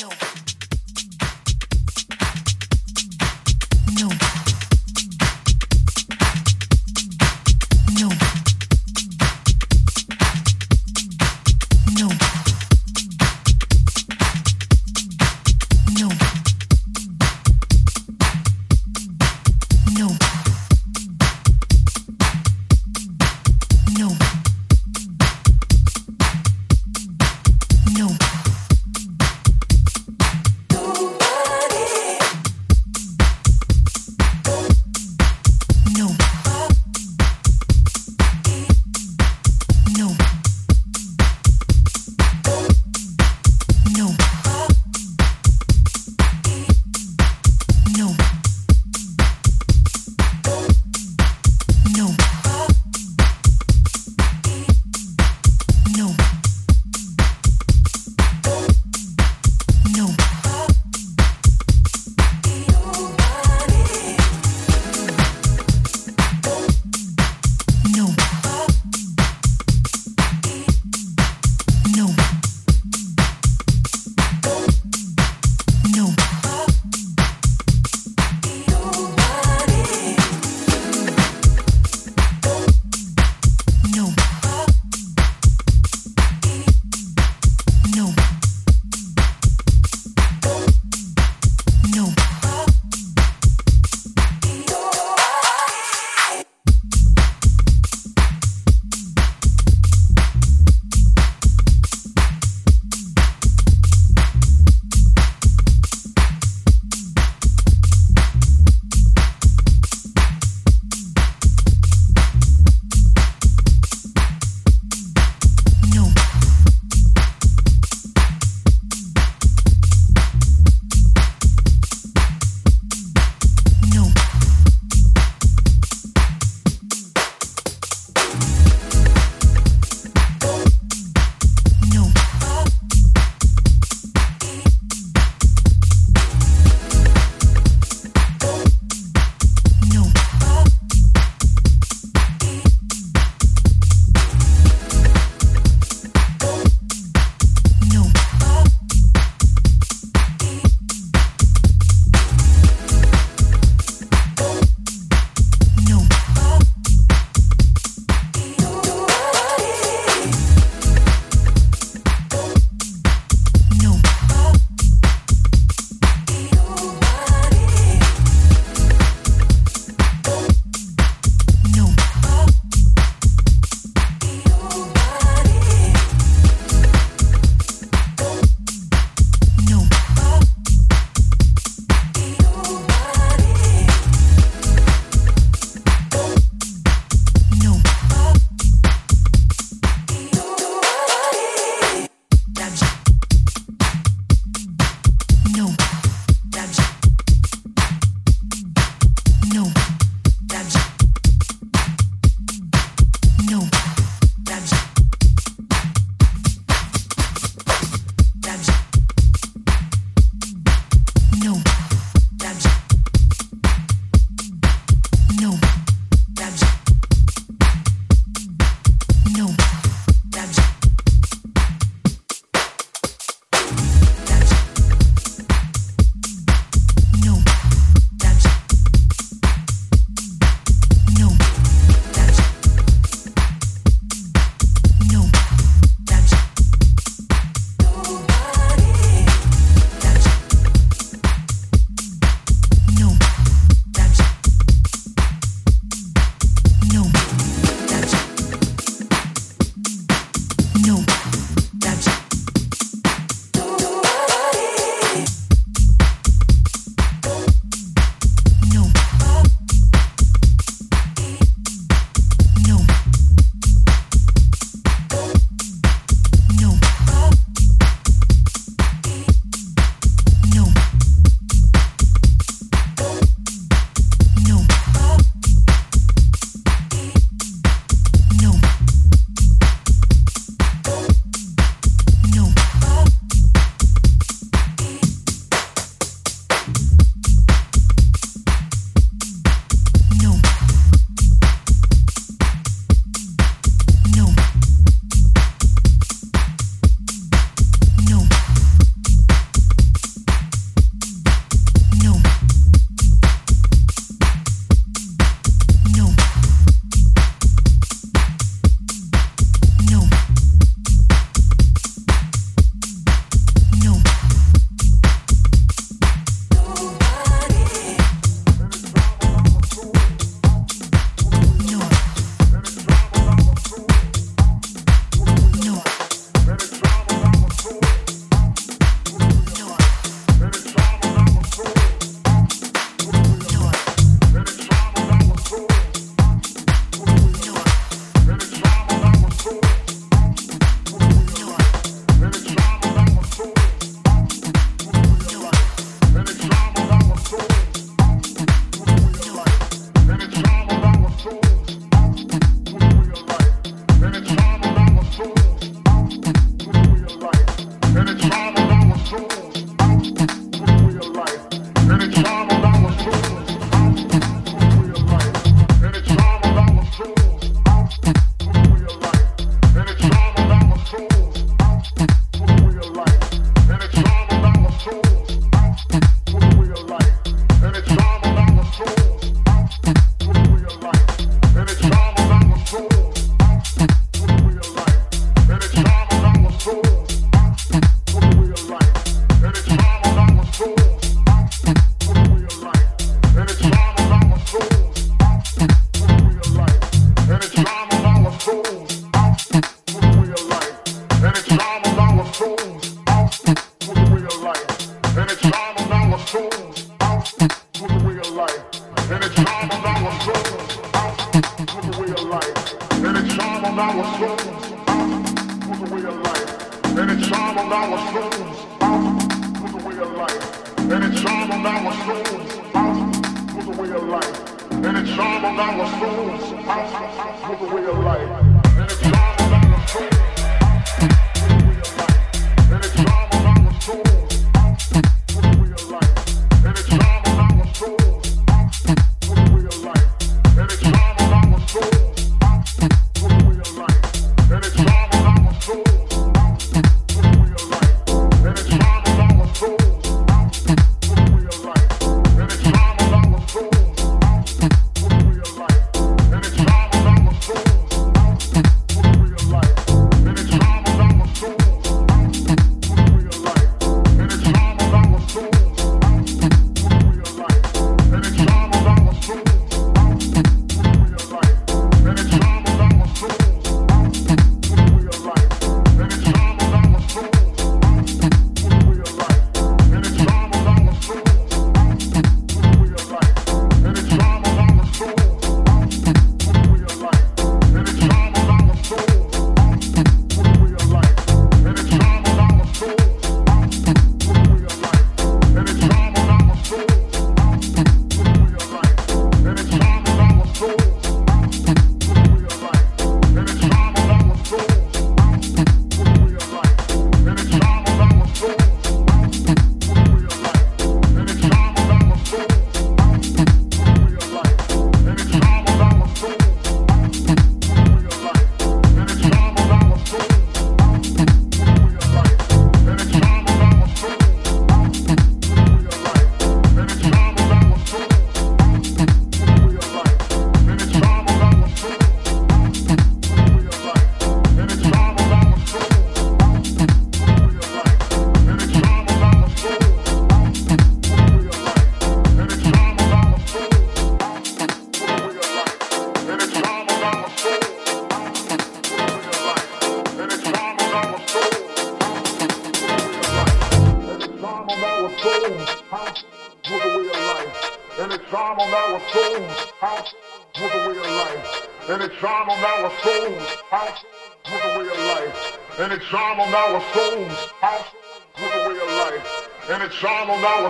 No.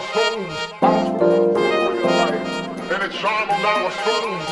our souls. And it's time on our souls.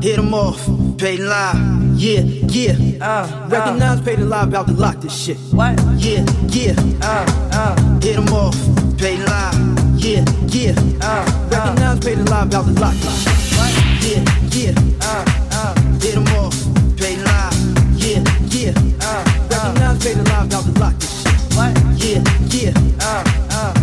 Hit them off, paid live. Yeah, yeah. Uh, Recognize, uh. paid live, about to lock this shit. What? Yeah, yeah. Uh, uh. Hit them off, paid live. Yeah, yeah. Uh, Recognize, paid live, about to lock this shit. What? Yeah, yeah. Uh, uh. Hit them off, paid live. Yeah, yeah. Uh, Recognize, paid live, about to lock this shit. What? Yeah, yeah. Uh, uh.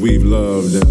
we've loved.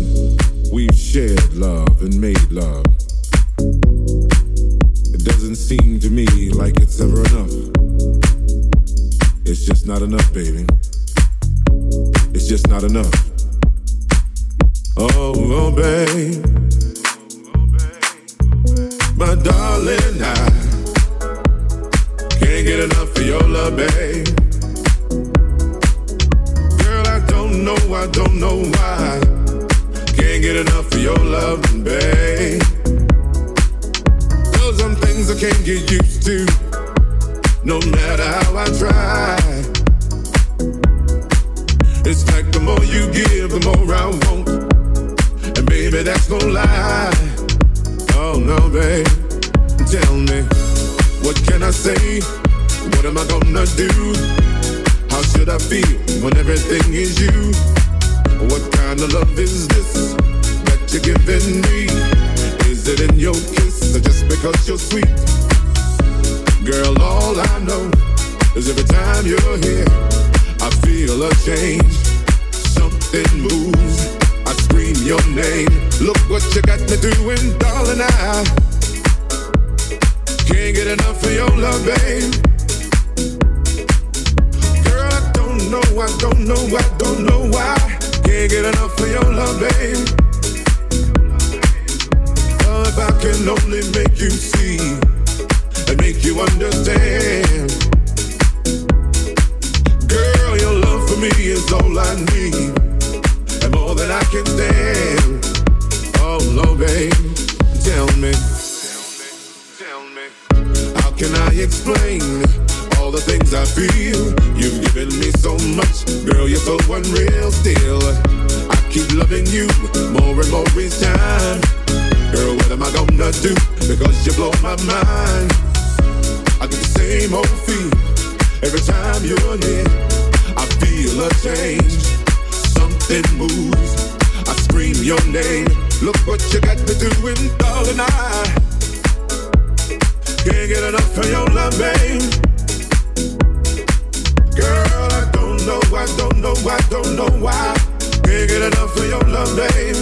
oh baby,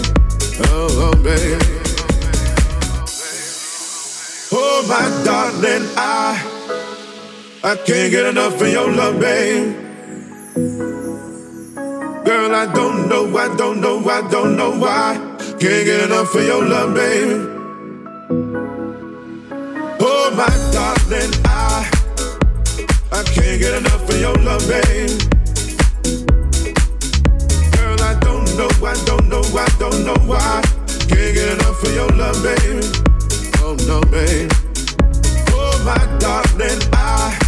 oh, oh. Oh my darling, I I can't get enough of your love, babe. Girl, I don't know, I don't know, I don't know why. Can't get enough of your love, baby. Oh my darling, I I can't get enough of your love, babe. know, I don't know, I don't know why. Can't get enough of your love, baby. Oh no, babe. Oh my darling, I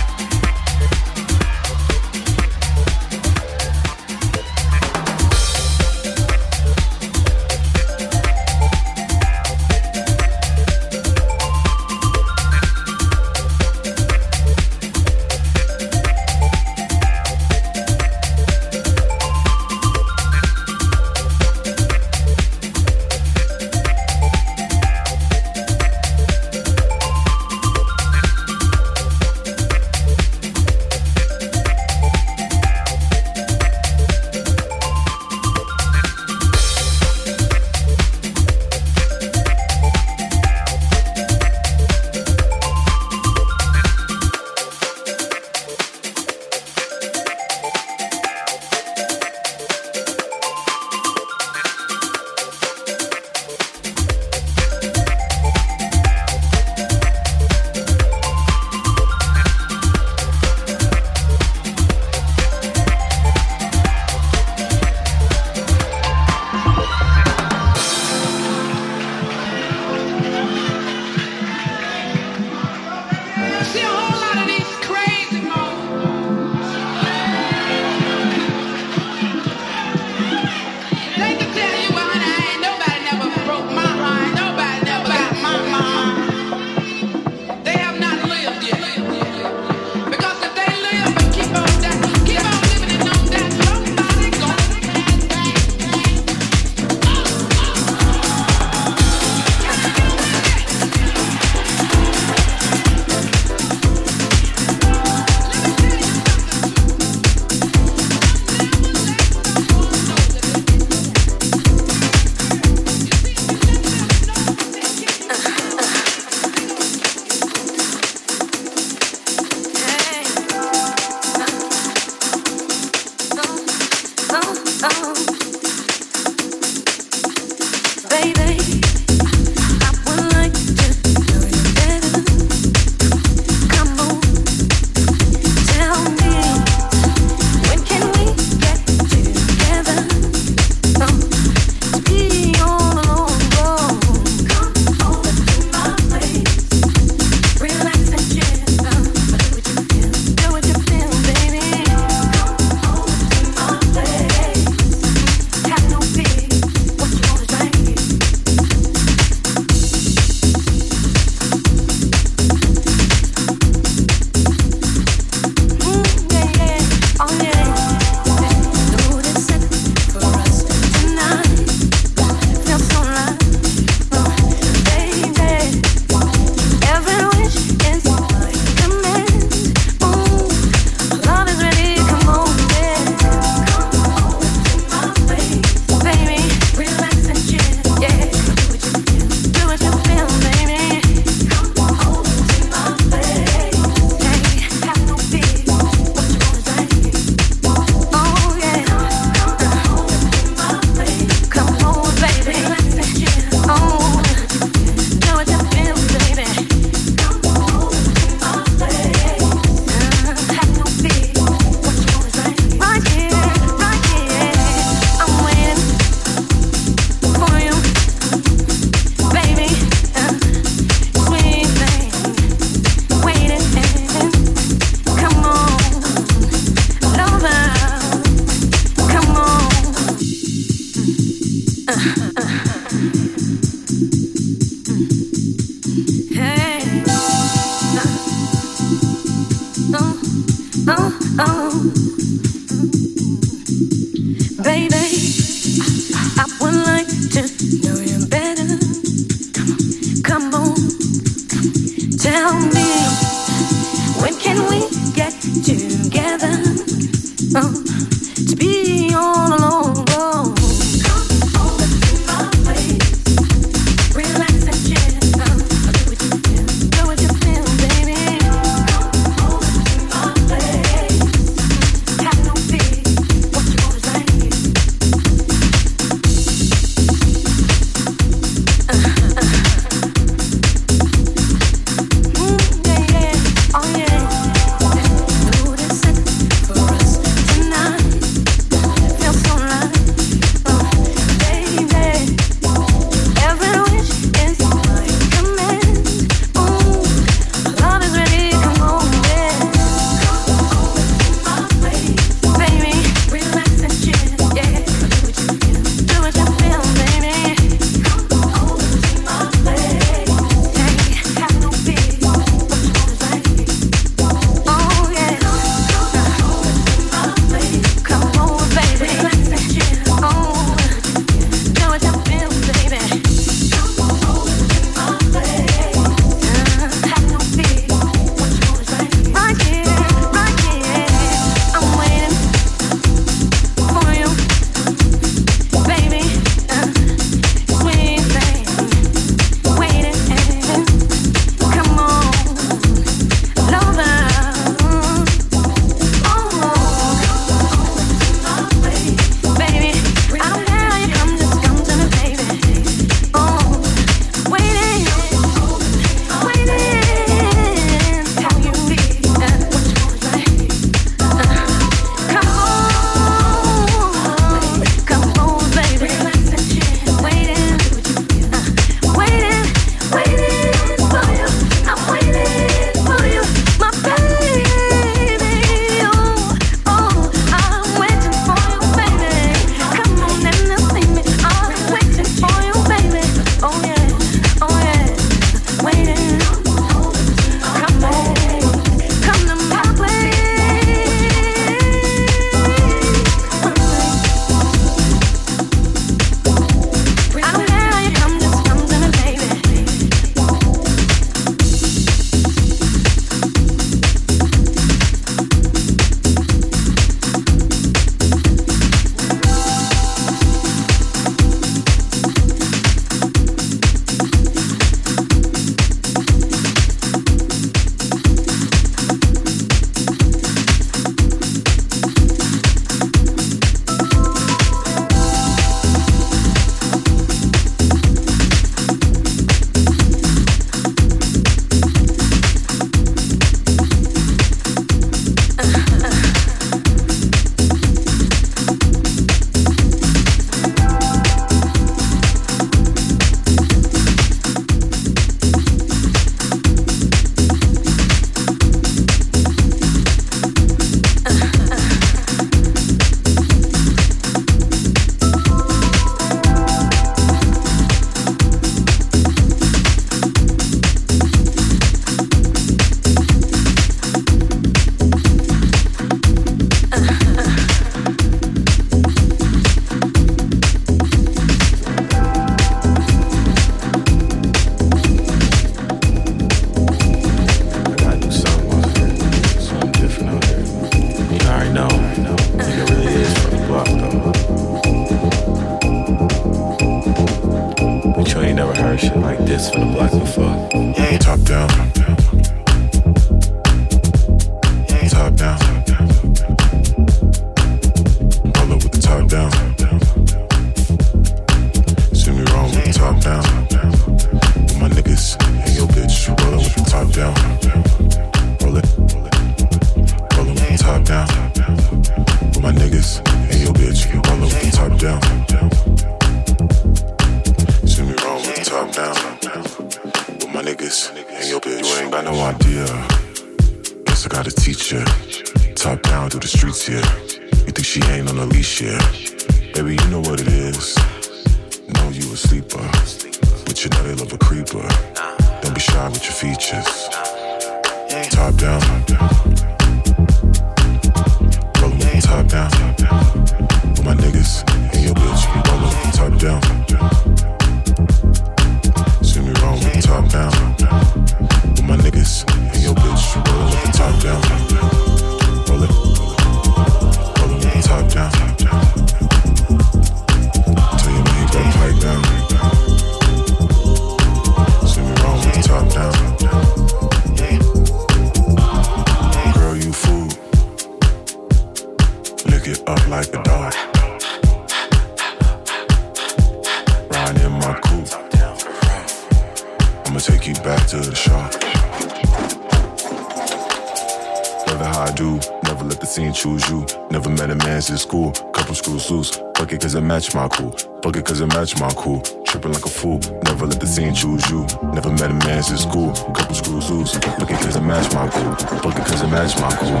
match my cool. Fuck it cause it match my cool. Tripping like a fool. Never let the scene choose you. Never met a man since school. Couple screws loose. Fuck it cause it match my cool. Fuck it cause it match my cool.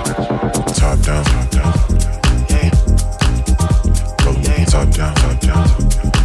Top down, top down. Top down, top down.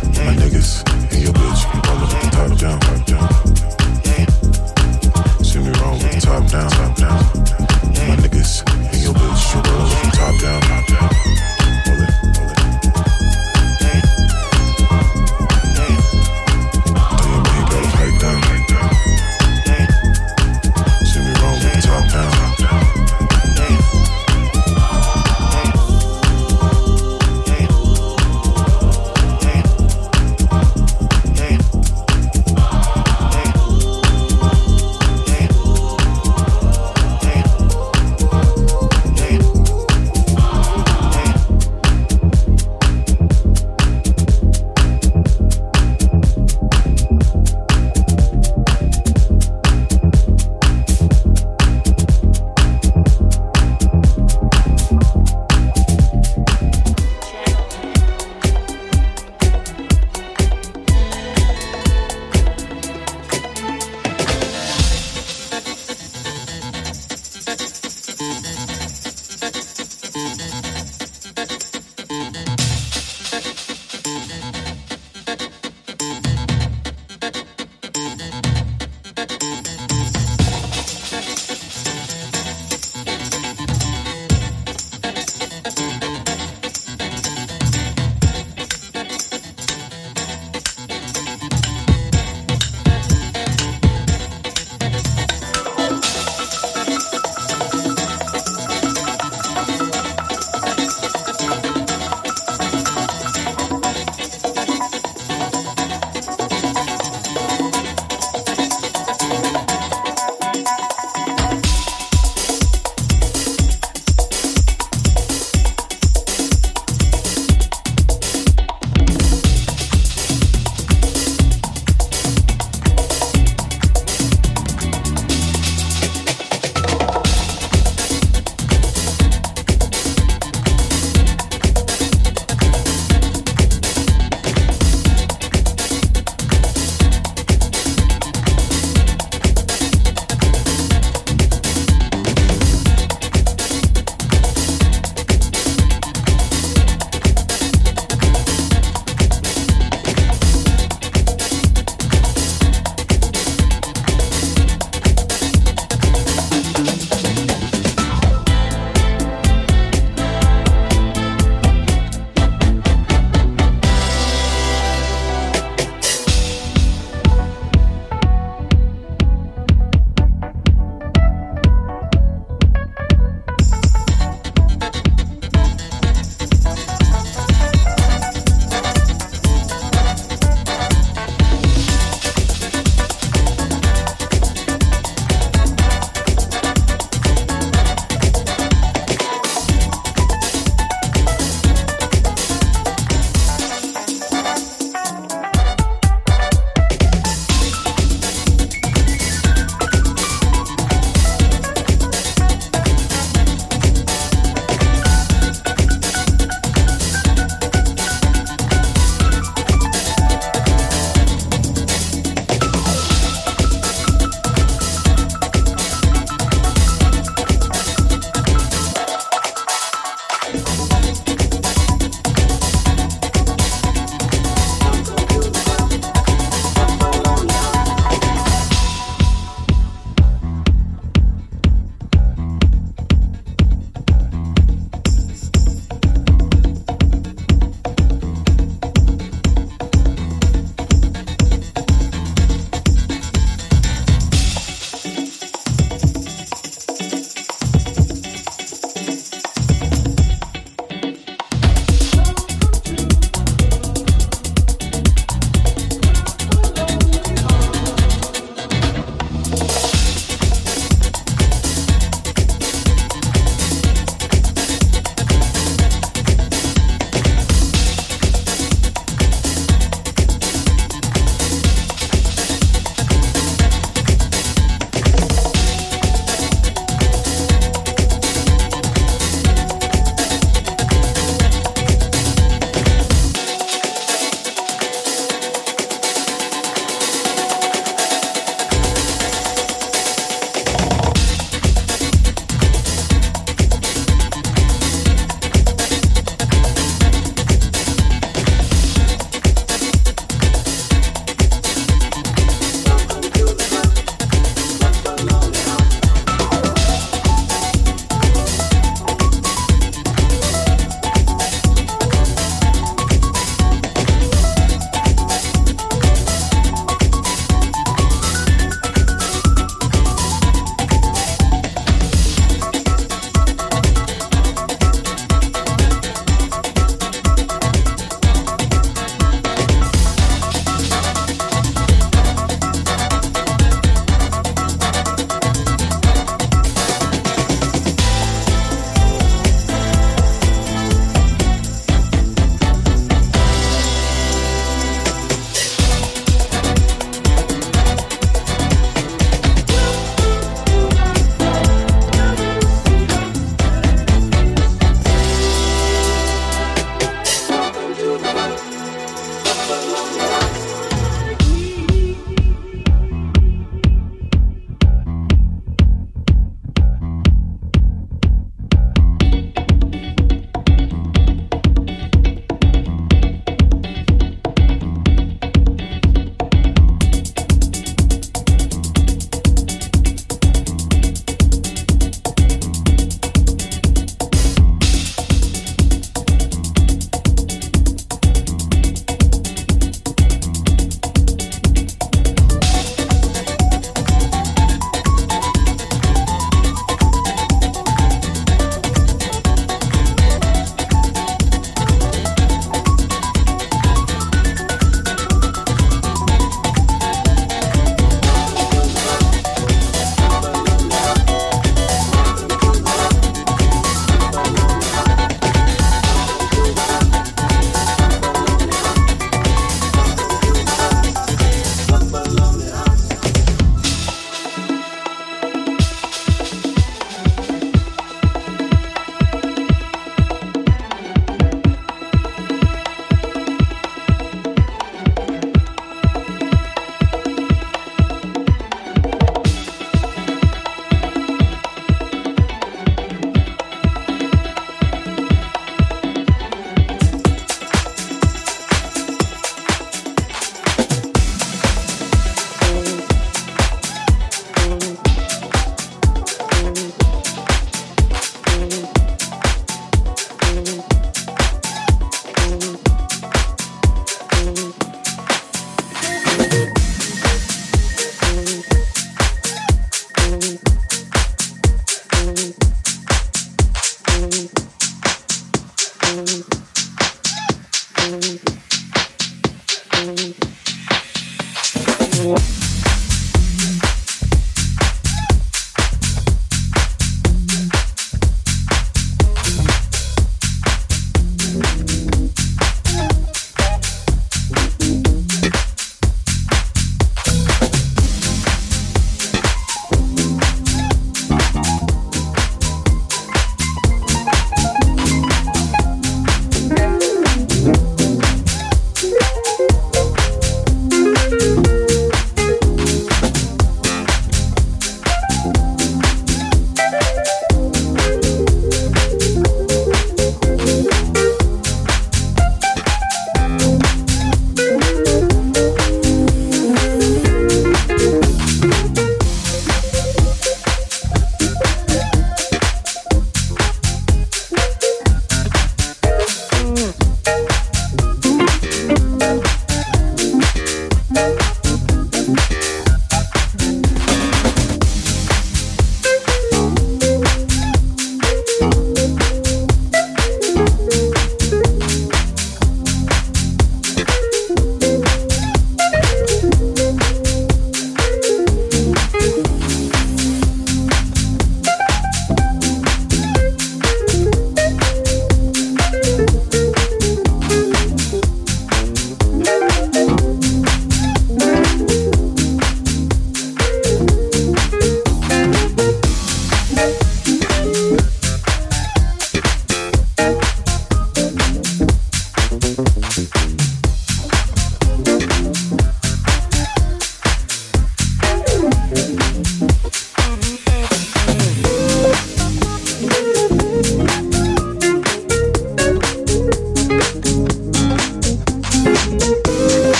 Whoa.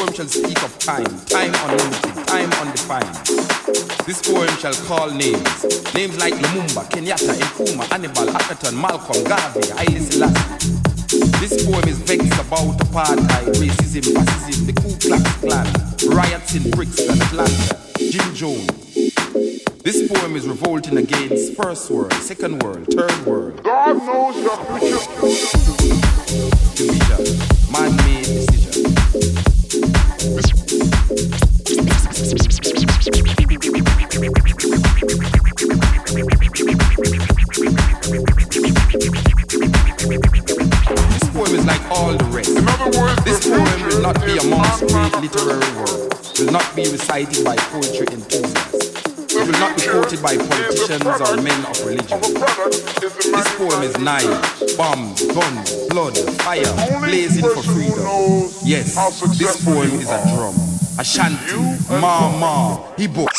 Poem shall speak of time, time unlimited, time undefined. This poem shall call names, names like Lumumba, Kenyatta, Nkrumah, Hannibal, Akhenaton, Malcolm, Garvey, Haile Selassie. This poem is vexed about apartheid, racism, fascism, the Ku Klux Klan, riots in Brixton, Atlanta, Jim Jones. This poem is revolting against first world, second world, third knives, bombs, guns, blood, fire, blazing for freedom. Yes, this poem is a drum, a shanty, Mau Mau, Ibo.